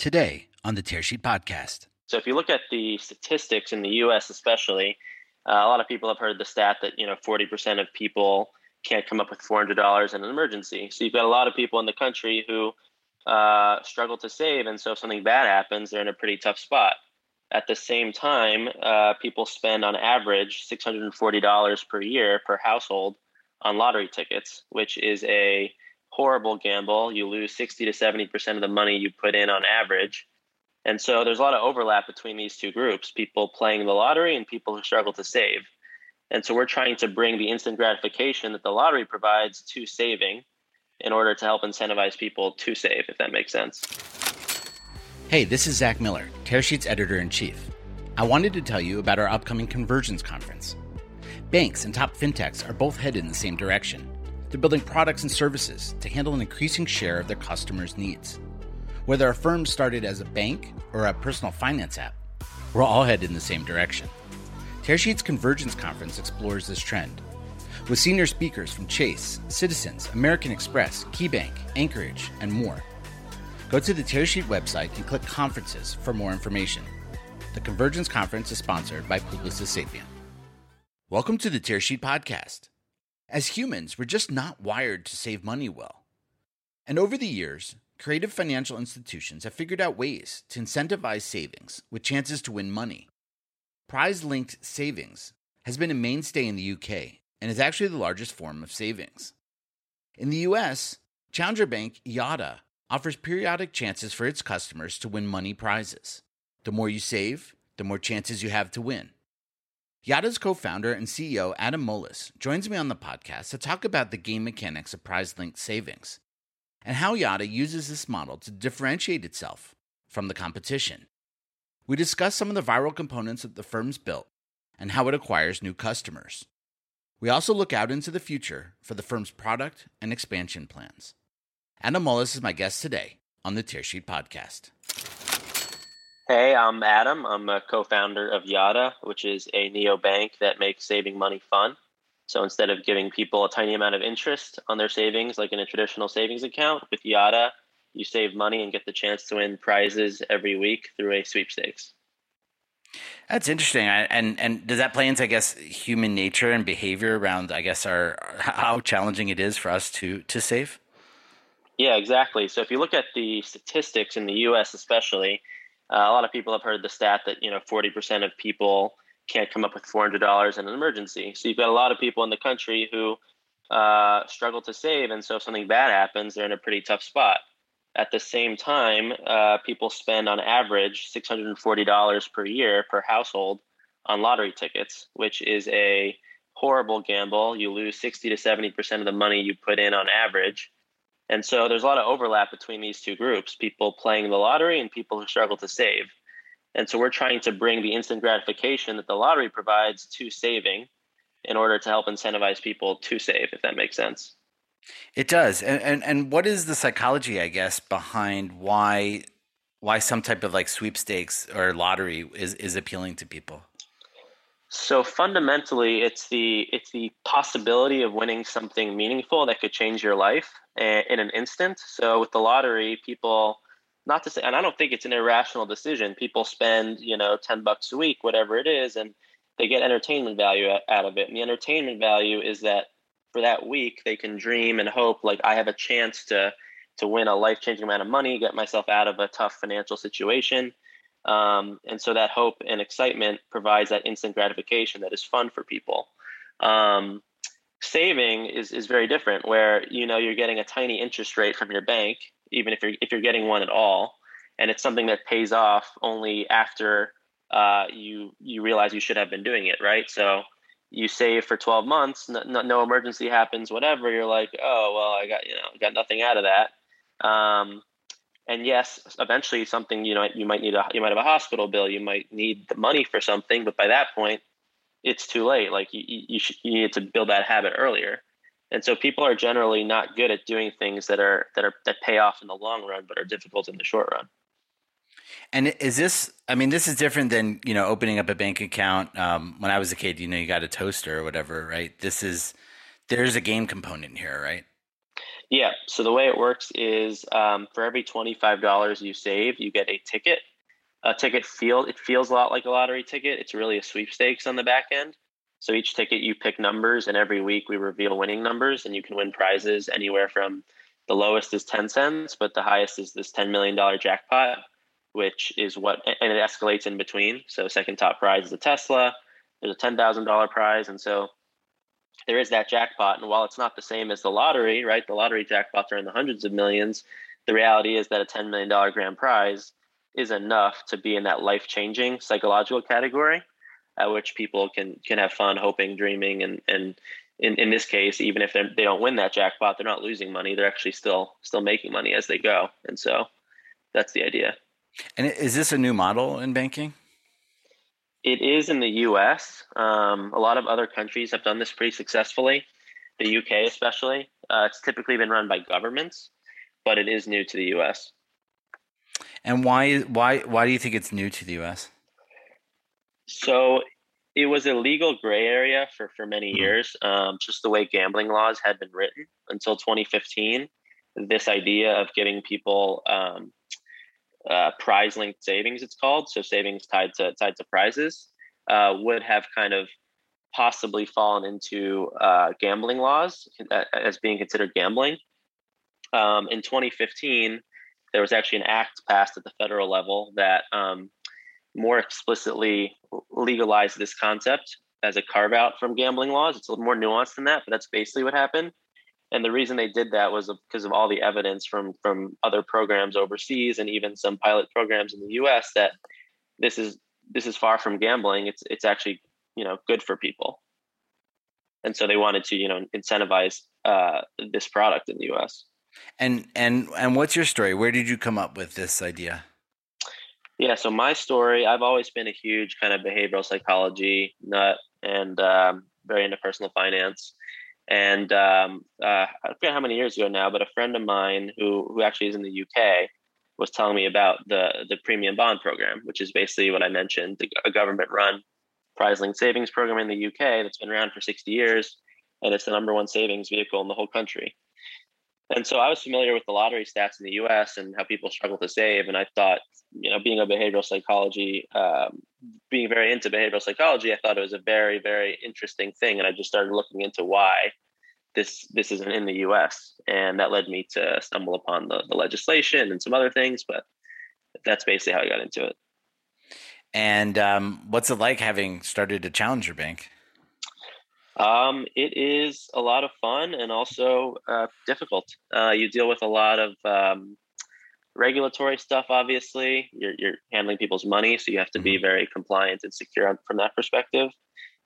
today on the Tearsheet Podcast. So if you look at the statistics in the U.S., especially, uh, a lot of people have heard the stat that you know 40% of people can't come up with $400 in an emergency. So you've got a lot of people in the country who uh, struggle to save, and so if something bad happens, they're in a pretty tough spot. At the same time, uh, people spend on average $640 per year per household on lottery tickets, which is a horrible gamble. You lose 60 to 70% of the money you put in on average. And so there's a lot of overlap between these two groups people playing the lottery and people who struggle to save. And so we're trying to bring the instant gratification that the lottery provides to saving in order to help incentivize people to save, if that makes sense. Hey, this is Zach Miller, Tearsheet's editor in chief. I wanted to tell you about our upcoming Convergence Conference. Banks and top fintechs are both headed in the same direction. They're building products and services to handle an increasing share of their customers' needs. Whether a firm started as a bank or a personal finance app, we're all headed in the same direction. Tearsheet's Convergence Conference explores this trend. With senior speakers from Chase, Citizens, American Express, KeyBank, Anchorage, and more. Go to the Tearsheet website and click Conferences for more information. The Convergence Conference is sponsored by Publicis Sapient. Welcome to the Tearsheet Podcast. As humans, we're just not wired to save money well. And over the years, creative financial institutions have figured out ways to incentivize savings with chances to win money. Prize linked savings has been a mainstay in the UK and is actually the largest form of savings. In the US, Challenger Bank Yotta offers periodic chances for its customers to win money prizes. The more you save, the more chances you have to win. Yotta's co founder and CEO Adam Moelis joins me on the podcast to talk about the game mechanics of prize linked savings and how Yotta uses this model to differentiate itself from the competition. We discuss some of the viral components that the firm's built and how it acquires new customers. We also look out into the future for the firm's product and expansion plans. Adam Moelis is my guest today on the Tearsheet Podcast. Hey, I'm Adam. I'm a co-founder of Yotta, which is a neobank that makes saving money fun. So instead of giving people a tiny amount of interest on their savings, like in a traditional savings account, with Yotta, you save money and get the chance to win prizes every week through a sweepstakes. That's interesting. And and does that play into I guess human nature and behavior around I guess our how challenging it is for us to to save? Yeah, exactly. So if you look at the statistics in the US especially, uh, a lot of people have heard the stat that you know 40% of people can't come up with $400 in an emergency. So you've got a lot of people in the country who uh, struggle to save, and so if something bad happens, they're in a pretty tough spot. At the same time, uh, people spend on average $640 per year per household on lottery tickets, which is a horrible gamble. You lose 60 to 70% of the money you put in on average. And so there's a lot of overlap between these two groups people playing the lottery and people who struggle to save. And so we're trying to bring the instant gratification that the lottery provides to saving in order to help incentivize people to save, if that makes sense. It does. And, and and what is the psychology, I guess, behind why why some type of like sweepstakes or lottery is, is appealing to people? So fundamentally, it's the it's the possibility of winning something meaningful that could change your life eh, in an instant. So with the lottery, people not to say, and I don't think it's an irrational decision. People spend you know ten bucks a week, whatever it is, and they get entertainment value out of it. And the entertainment value is that for that week they can dream and hope like I have a chance to to win a life changing amount of money, get myself out of a tough financial situation um, and so that hope and excitement provides that instant gratification that is fun for people. Um, saving is, is very different where you know you're getting a tiny interest rate from your bank, even if you're if you're getting one at all, and it's something that pays off only after uh, you you realize you should have been doing it, right? So you save for 12 months, no, no, emergency happens, whatever. You're like, oh well, I got you know got nothing out of that. Um, and yes, eventually something you know you might need a you might have a hospital bill, you might need the money for something, but by that point, it's too late. Like you you, should, you need to build that habit earlier. And so people are generally not good at doing things that are that are that pay off in the long run, but are difficult in the short run. And is this? I mean, this is different than you know opening up a bank account. Um, when I was a kid, you know, you got a toaster or whatever, right? This is there's a game component here, right? Yeah. So the way it works is um, for every twenty-five dollars you save, you get a ticket. A ticket feel it feels a lot like a lottery ticket. It's really a sweepstakes on the back end. So each ticket you pick numbers, and every week we reveal winning numbers, and you can win prizes anywhere from the lowest is ten cents, but the highest is this ten million dollar jackpot, which is what and it escalates in between. So second top prize is a Tesla. There's a ten thousand dollar prize, and so there is that jackpot. And while it's not the same as the lottery, right? The lottery jackpots are in the hundreds of millions. The reality is that a $10 million grand prize is enough to be in that life changing psychological category at which people can can have fun hoping dreaming and and in, in this case even if they don't win that jackpot they're not losing money they're actually still still making money as they go and so that's the idea and is this a new model in banking it is in the U.S. Um, a lot of other countries have done this pretty successfully. The UK, especially, uh, it's typically been run by governments, but it is new to the U.S. And why why why do you think it's new to the U.S.? So it was a legal gray area for for many mm-hmm. years. Um, just the way gambling laws had been written until 2015. This idea of giving people um, uh, prize linked savings, it's called. So savings tied to tied to prizes uh, would have kind of possibly fallen into uh, gambling laws uh, as being considered gambling. Um, in 2015, there was actually an act passed at the federal level that um, more explicitly legalized this concept as a carve out from gambling laws. It's a little more nuanced than that, but that's basically what happened. And the reason they did that was because of all the evidence from from other programs overseas and even some pilot programs in the U.S. that this is this is far from gambling. It's it's actually you know good for people, and so they wanted to you know incentivize uh, this product in the U.S. And and and what's your story? Where did you come up with this idea? Yeah, so my story, I've always been a huge kind of behavioral psychology nut and um, very into personal finance. And um, uh, I forget how many years ago now, but a friend of mine who who actually is in the UK was telling me about the the premium bond program, which is basically what I mentioned, the, a government run prize linked savings program in the UK that's been around for 60 years, and it's the number one savings vehicle in the whole country. And so I was familiar with the lottery stats in the U.S. and how people struggle to save, and I thought, you know, being a behavioral psychology, um, being very into behavioral psychology, I thought it was a very, very interesting thing, and I just started looking into why this this isn't in the U.S. And that led me to stumble upon the, the legislation and some other things, but that's basically how I got into it. And um, what's it like having started a challenger bank? Um, it is a lot of fun and also uh, difficult. Uh, you deal with a lot of um, regulatory stuff. Obviously, you're, you're, handling people's money, so you have to be mm-hmm. very compliant and secure from that perspective.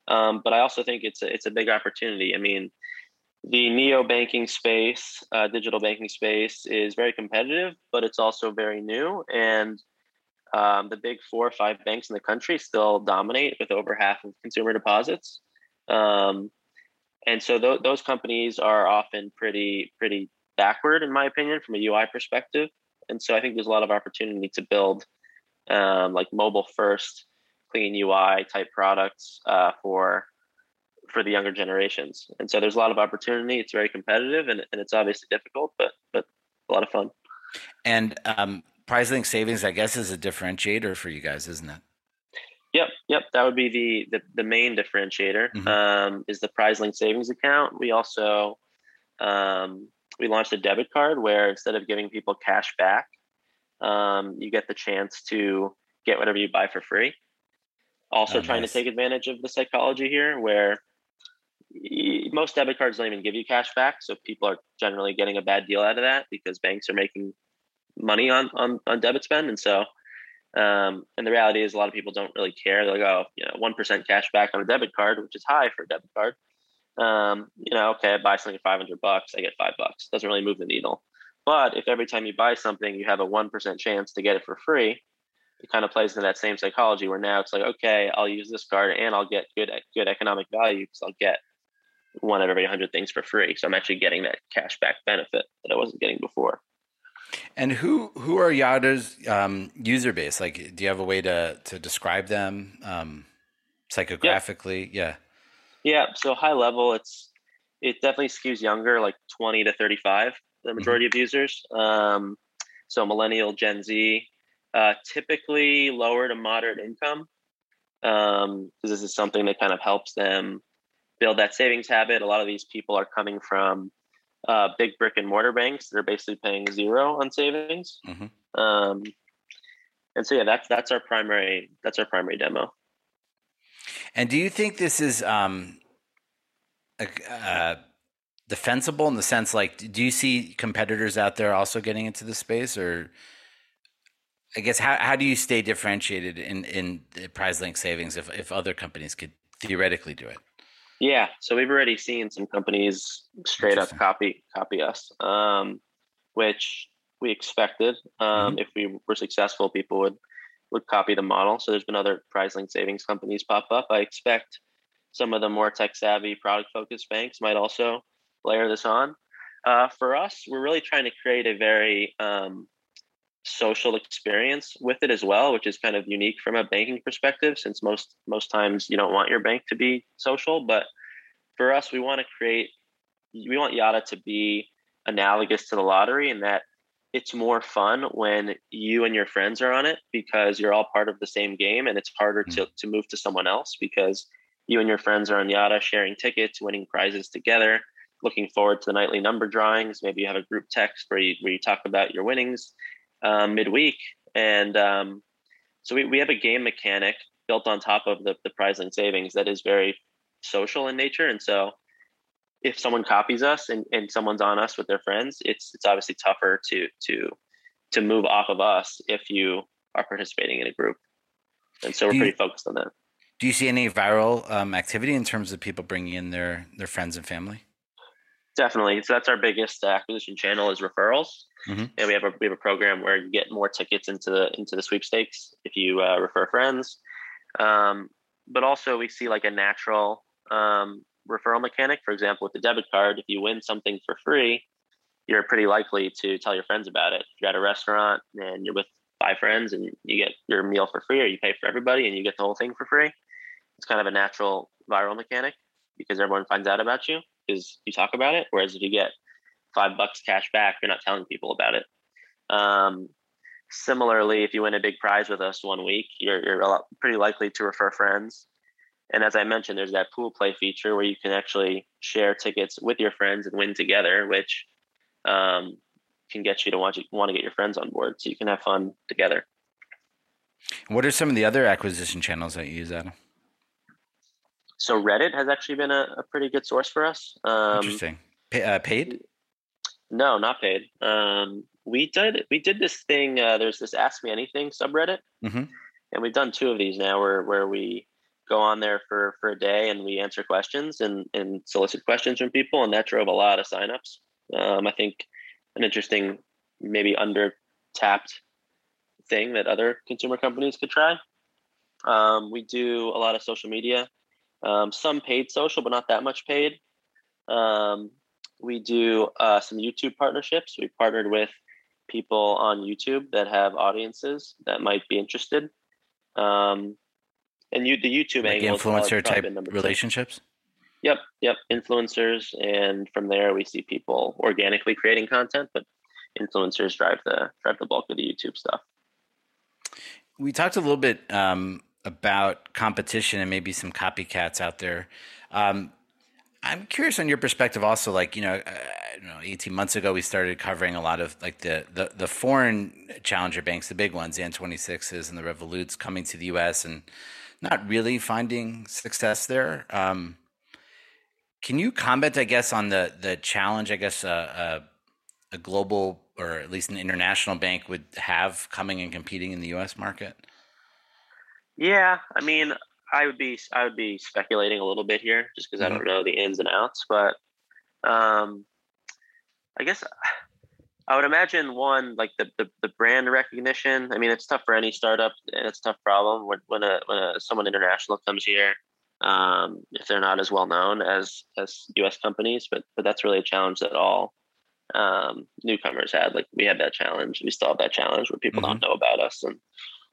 Um, but I also think it's a, it's a big opportunity. I mean, the neo banking space, uh, digital banking space, is very competitive, but it's also very new. And um, the big four or five banks in the country still dominate with over half of consumer deposits. Um, and so th- those companies are often pretty pretty backward, in my opinion, from a UI perspective. And so I think there's a lot of opportunity to build um, like mobile first, clean UI type products uh, for for the younger generations. And so there's a lot of opportunity. It's very competitive, and, and it's obviously difficult, but but a lot of fun. And um, prize link savings, I guess, is a differentiator for you guys, isn't it? Yep, yep. That would be the the, the main differentiator. Mm-hmm. Um, is the PrizeLink savings account. We also um, we launched a debit card where instead of giving people cash back, um, you get the chance to get whatever you buy for free. Also, oh, trying nice. to take advantage of the psychology here, where most debit cards don't even give you cash back, so people are generally getting a bad deal out of that because banks are making money on on, on debit spend, and so um, and the reality is, a lot of people don't really care. They're like, oh, you know, one percent cash back on a debit card, which is high for a debit card. Um, you know, okay, I buy something for five hundred bucks, I get five bucks. Doesn't really move the needle. But if every time you buy something, you have a one percent chance to get it for free, it kind of plays into that same psychology where now it's like, okay, I'll use this card and I'll get good good economic value because I'll get one of every hundred things for free. So I'm actually getting that cash back benefit that I wasn't getting before. And who who are Yotta's um, user base? Like, do you have a way to to describe them um, psychographically? Yeah. yeah. Yeah. So high level, it's it definitely skews younger, like twenty to thirty five. the mm-hmm. majority mm-hmm. of users. Um, so millennial, Gen Z, uh, typically lower to moderate income, because um, this is something that kind of helps them build that savings habit. A lot of these people are coming from uh, big brick and mortar banks that are basically paying zero on savings. Mm-hmm. Um, and so yeah, that's that's our primary that's our primary demo. And do you think this is um, uh, defensible in the sense like do you see competitors out there also getting into the space or I guess how, how do you stay differentiated in in prize link savings if, if other companies could theoretically do it? Yeah, so we've already seen some companies straight up copy copy us, um, which we expected. Um, mm-hmm. If we were successful, people would would copy the model. So there's been other prize link savings companies pop up. I expect some of the more tech savvy, product focused banks might also layer this on. Uh, for us, we're really trying to create a very um, social experience with it as well, which is kind of unique from a banking perspective, since most most times you don't want your bank to be social. But for us, we want to create, we want Yotta to be analogous to the lottery in that it's more fun when you and your friends are on it because you're all part of the same game and it's harder to, mm. to move to someone else because you and your friends are on Yotta, sharing tickets, winning prizes together, looking forward to the nightly number drawings. Maybe you have a group text where you, where you talk about your winnings um, midweek. And um, so we, we have a game mechanic built on top of the, the prize link savings that is very social in nature. And so if someone copies us and, and someone's on us with their friends, it's it's obviously tougher to to to move off of us if you are participating in a group. And so we're pretty focused on that. Do you see any viral um, activity in terms of people bringing in their their friends and family? Definitely. So that's our biggest acquisition channel is referrals, mm-hmm. and we have a we have a program where you get more tickets into the into the sweepstakes if you uh, refer friends. Um, but also we see like a natural um, referral mechanic. For example, with the debit card, if you win something for free, you're pretty likely to tell your friends about it. If you're at a restaurant and you're with five friends and you get your meal for free or you pay for everybody and you get the whole thing for free, it's kind of a natural viral mechanic because everyone finds out about you because you talk about it. Whereas if you get five bucks cash back, you're not telling people about it. Um, similarly, if you win a big prize with us one week, you're, you're pretty likely to refer friends and as I mentioned, there's that pool play feature where you can actually share tickets with your friends and win together, which um, can get you to want to want to get your friends on board, so you can have fun together. What are some of the other acquisition channels that you use, Adam? So Reddit has actually been a, a pretty good source for us. Um, Interesting. uh, paid? No, not paid. Um, we did we did this thing. Uh, there's this Ask Me Anything subreddit, mm-hmm. and we've done two of these now, where where we go on there for for a day and we answer questions and and solicit questions from people and that drove a lot of signups um, i think an interesting maybe under tapped thing that other consumer companies could try um, we do a lot of social media um, some paid social but not that much paid. Um, we do uh, some youtube partnerships. We partnered with people on youtube that have audiences that might be interested. Um, and you the YouTube like angle influencer type relationships. Yep, yep, influencers, and from there we see people organically creating content, but influencers drive the drive the bulk of the YouTube stuff. We talked a little bit um, about competition and maybe some copycats out there. Um, I'm curious on your perspective, also. Like you know, uh, know, 18 months ago, we started covering a lot of like the the, the foreign challenger banks, the big ones, the N26s and the Revoluts coming to the U.S. and not really finding success there. Um, can you comment, I guess, on the the challenge? I guess uh, uh, a global or at least an international bank would have coming and competing in the U.S. market. Yeah, I mean, I would be I would be speculating a little bit here, just because mm-hmm. I don't know the ins and outs. But um, I guess I would imagine one like the, the, the brand recognition. I mean, it's tough for any startup, and it's a tough problem when when a when a, someone international comes here. Um, if they're not as well known as as U.S. companies, but but that's really a challenge that all um, newcomers had. Like we had that challenge, we still have that challenge where people mm-hmm. don't know about us and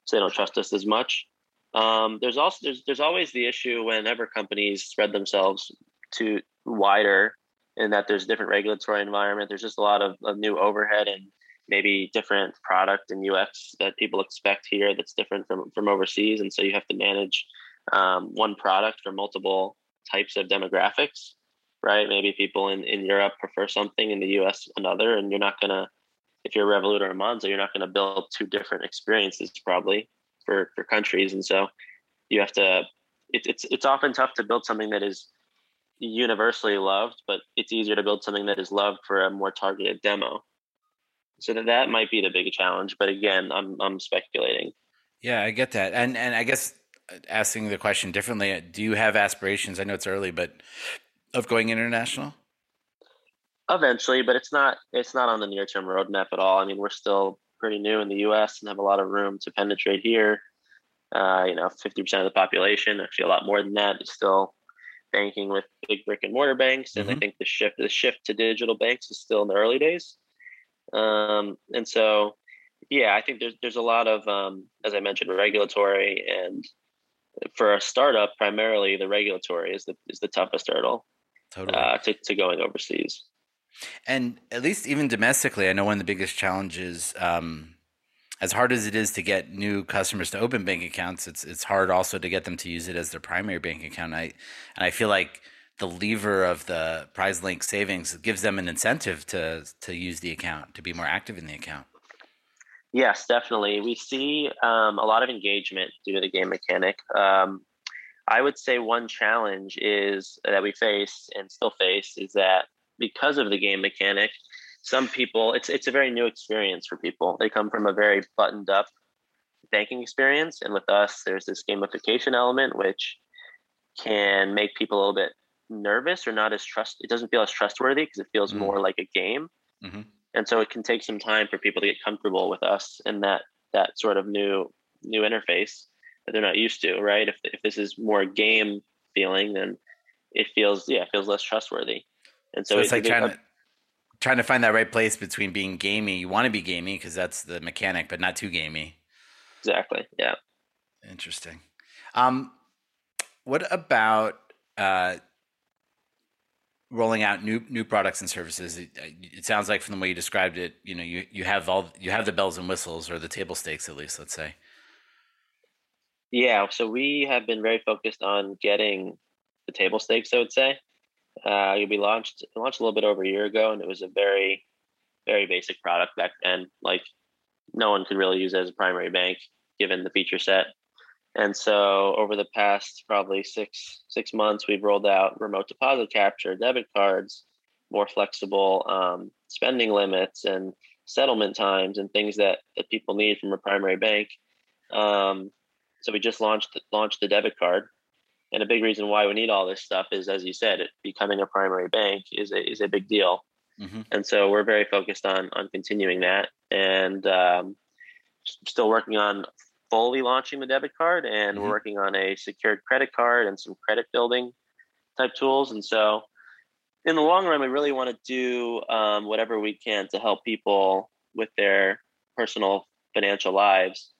so they don't trust us as much. Um, there's also there's there's always the issue whenever companies spread themselves to wider in that there's different regulatory environment. There's just a lot of, of new overhead and maybe different product and UX that people expect here that's different from from overseas, and so you have to manage um, one product for multiple types of demographics, right? Maybe people in in Europe prefer something, in the US another, and you're not gonna if you're Revolut or Monzo, you're not going to build two different experiences probably for for countries, and so you have to. It, it's it's often tough to build something that is universally loved, but it's easier to build something that is loved for a more targeted demo. So that that might be the big challenge, but again, I'm I'm speculating. Yeah, I get that, and and I guess asking the question differently, do you have aspirations? I know it's early, but of going international? Eventually, but it's not it's not on the near term roadmap at all. I mean, we're still pretty new in the U.S. and have a lot of room to penetrate here. Uh, you know, 50% of the population, actually a lot more than that, is still banking with big brick and mortar banks. And mm-hmm. I think the shift the shift to digital banks is still in the early days. Um, and so, yeah, I think there's there's a lot of, um, as I mentioned, regulatory and for a startup, primarily the regulatory is the is the toughest hurdle totally. uh, to to going overseas. And at least even domestically, I know one of the biggest challenges, um, as hard as it is to get new customers to open bank accounts, it's it's hard also to get them to use it as their primary bank account. I and I feel like the lever of the Prize Link savings gives them an incentive to to use the account to be more active in the account. Yes, definitely. We see um, a lot of engagement due to the game mechanic. Um, I would say one challenge is that we face and still face is that because of the game mechanic, some people it's it's a very new experience for people. They come from a very buttoned up banking experience, and with us, there's this gamification element which can make people a little bit nervous or not as trust. It doesn't feel as trustworthy because it feels mm more like a game, mm-hmm. and so it can take some time for people to get comfortable with us and that that sort of new new interface that they're not used to. Right? If if this is more game feeling, then it feels yeah it feels less trustworthy. And so, so it's, like trying to trying to find that right place between being gamey. You want to be gamey because that's the mechanic, but not too gamey. Exactly. Yeah. Interesting. Um, what about uh, rolling out new new products and services? It, it, sounds like from the way you described it, you know, you you have all you have the bells and whistles or the table stakes at least. Let's say. Yeah. So we have been very focused on getting the table stakes. I would say. Uh, you'll be launched launched a little bit over a year ago, and it was a very very basic product back then. Like no one could really use it as a primary bank given the feature set. And so over the past probably six six months, we've rolled out remote deposit capture, debit cards, more flexible um, spending limits, and settlement times, and things that that people need from a primary bank. Um, so we just launched launched the debit card, and a big reason why we need all this stuff is, as you said, it, becoming a primary bank is a, is a big deal. Mm-hmm. And so we're very focused on on continuing that, and um, still working on fully launching the debit card, and mm-hmm. we're working on a secured credit card and some credit building type tools. And so, in the long run, we really want to do um, whatever we can to help people with their personal financial lives.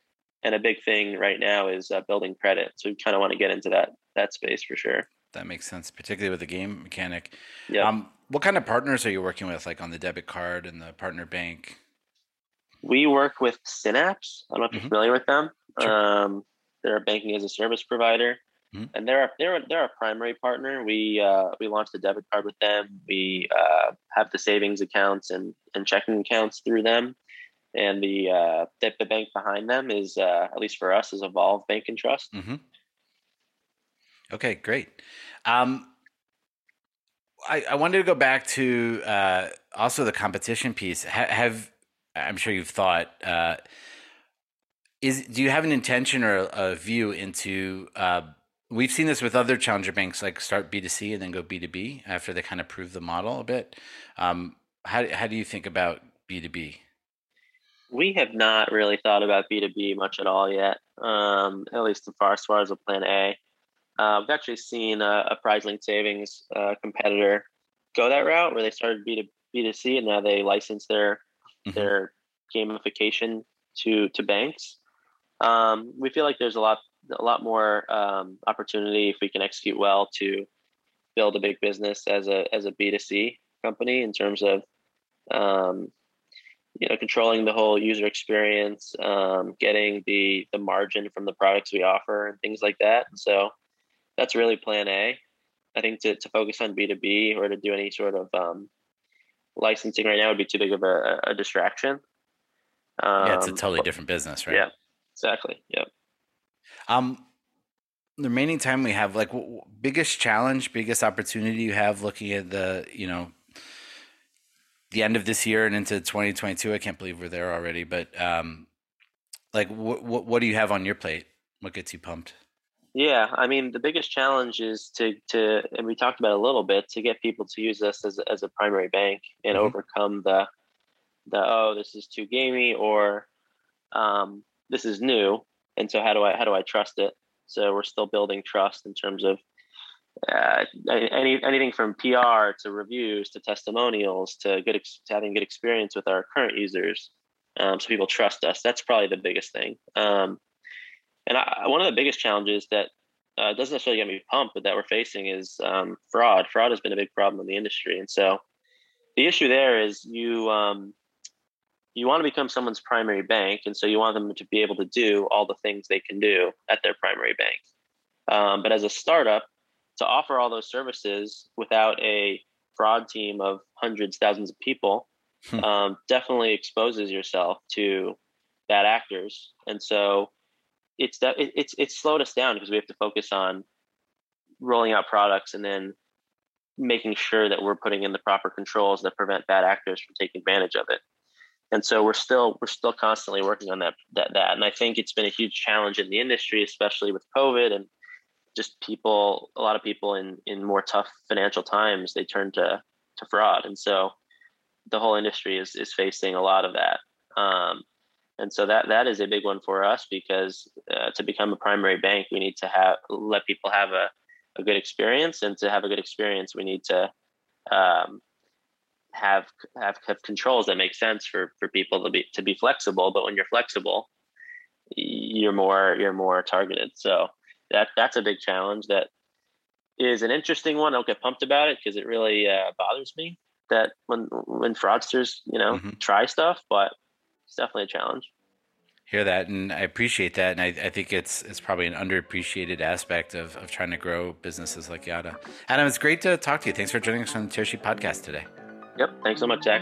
And a big thing right now is uh, building credit. So we kind of want to get into that that space for sure. That makes sense, particularly with the game mechanic. Yeah. Um, what kind of partners are you working with, like on the debit card and the partner bank? We work with Synapse. I don't know if mm-hmm. you're familiar with them. Sure. Um, they're a banking as a service provider, mm-hmm. and they're a, they're they're a primary partner. We uh, we launched a debit card with them. We uh, have the savings accounts and, and checking accounts through them, and the uh, the, the bank behind them is uh, at least for us is Evolve Bank and Trust. Mm-hmm. Okay, great. Um, I, I wanted to go back to uh, also the competition piece. Ha- have I'm sure you've thought. Uh, is do you have an intention or a view into? Uh, we've seen this with other challenger banks, like start B2C and then go B2B after they kind of prove the model a bit. Um, how how do you think about B2B? We have not really thought about B2B much at all yet. Um, at least as far, as far as a plan A. Uh, we've actually seen a, a PrizeLink Savings uh, competitor go that route where they started B to B to C and now they license their mm-hmm. their gamification to to banks. Um, we feel like there's a lot a lot more um, opportunity if we can execute well to build a big business as a as a B2C company in terms of um, you know controlling the whole user experience, um, getting the the margin from the products we offer and things like that. And so that's really plan A. I think to, to focus on B2B or to do any sort of um, licensing right now would be too big of a, a distraction. Um, yeah, it's a um, totally but, different business, right? Yeah, exactly. Yep. Um, the remaining time we have, like, w- biggest challenge, biggest opportunity you have looking at the, you know, the end of this year and into 2022. I can't believe we're there already, but um, like, what what what do you have on your plate? What gets you pumped? Yeah, I mean, the biggest challenge is to to, and we talked about a little bit to get people to use us as as a primary bank and mm-hmm. overcome the the oh this is too gamey or um, this is new, and so how do I how do I trust it? So we're still building trust in terms of uh, any anything from PR to reviews to testimonials to good ex- to having good experience with our current users, um, so people trust us. That's probably the biggest thing. Um, and I, one of the biggest challenges that uh, doesn't necessarily get me pumped, but that we're facing is um, fraud. Fraud has been a big problem in the industry, and so the issue there is you um, you want to become someone's primary bank, and so you want them to be able to do all the things they can do at their primary bank. Um, but as a startup, to offer all those services without a fraud team of hundreds, thousands of people, hmm. um, definitely exposes yourself to bad actors, and so it's that it, it's it's slowed us down because we have to focus on rolling out products and then making sure that we're putting in the proper controls that prevent bad actors from taking advantage of it. And so we're still we're still constantly working on that that that. And I think it's been a huge challenge in the industry, especially with COVID and just people a lot of people in in more tough financial times they turn to to fraud. And so the whole industry is is facing a lot of that. Um, and so that that is a big one for us because uh, to become a primary bank we need to have let people have a, a good experience and to have a good experience we need to um, have, have have controls that make sense for for people to be to be flexible but when you're flexible you're more you're more targeted so that that's a big challenge that is an interesting one i don't get pumped about it because it really uh, bothers me that when when fraudsters you know mm-hmm. try stuff but it's definitely a challenge. Hear that, and I appreciate that, and I, I, think it's it's probably an underappreciated aspect of, of trying to grow businesses like Yotta. Adam, it's great to talk to you. Thanks for joining us on the Tearsheet podcast today. Yep. Thanks so much, Zach.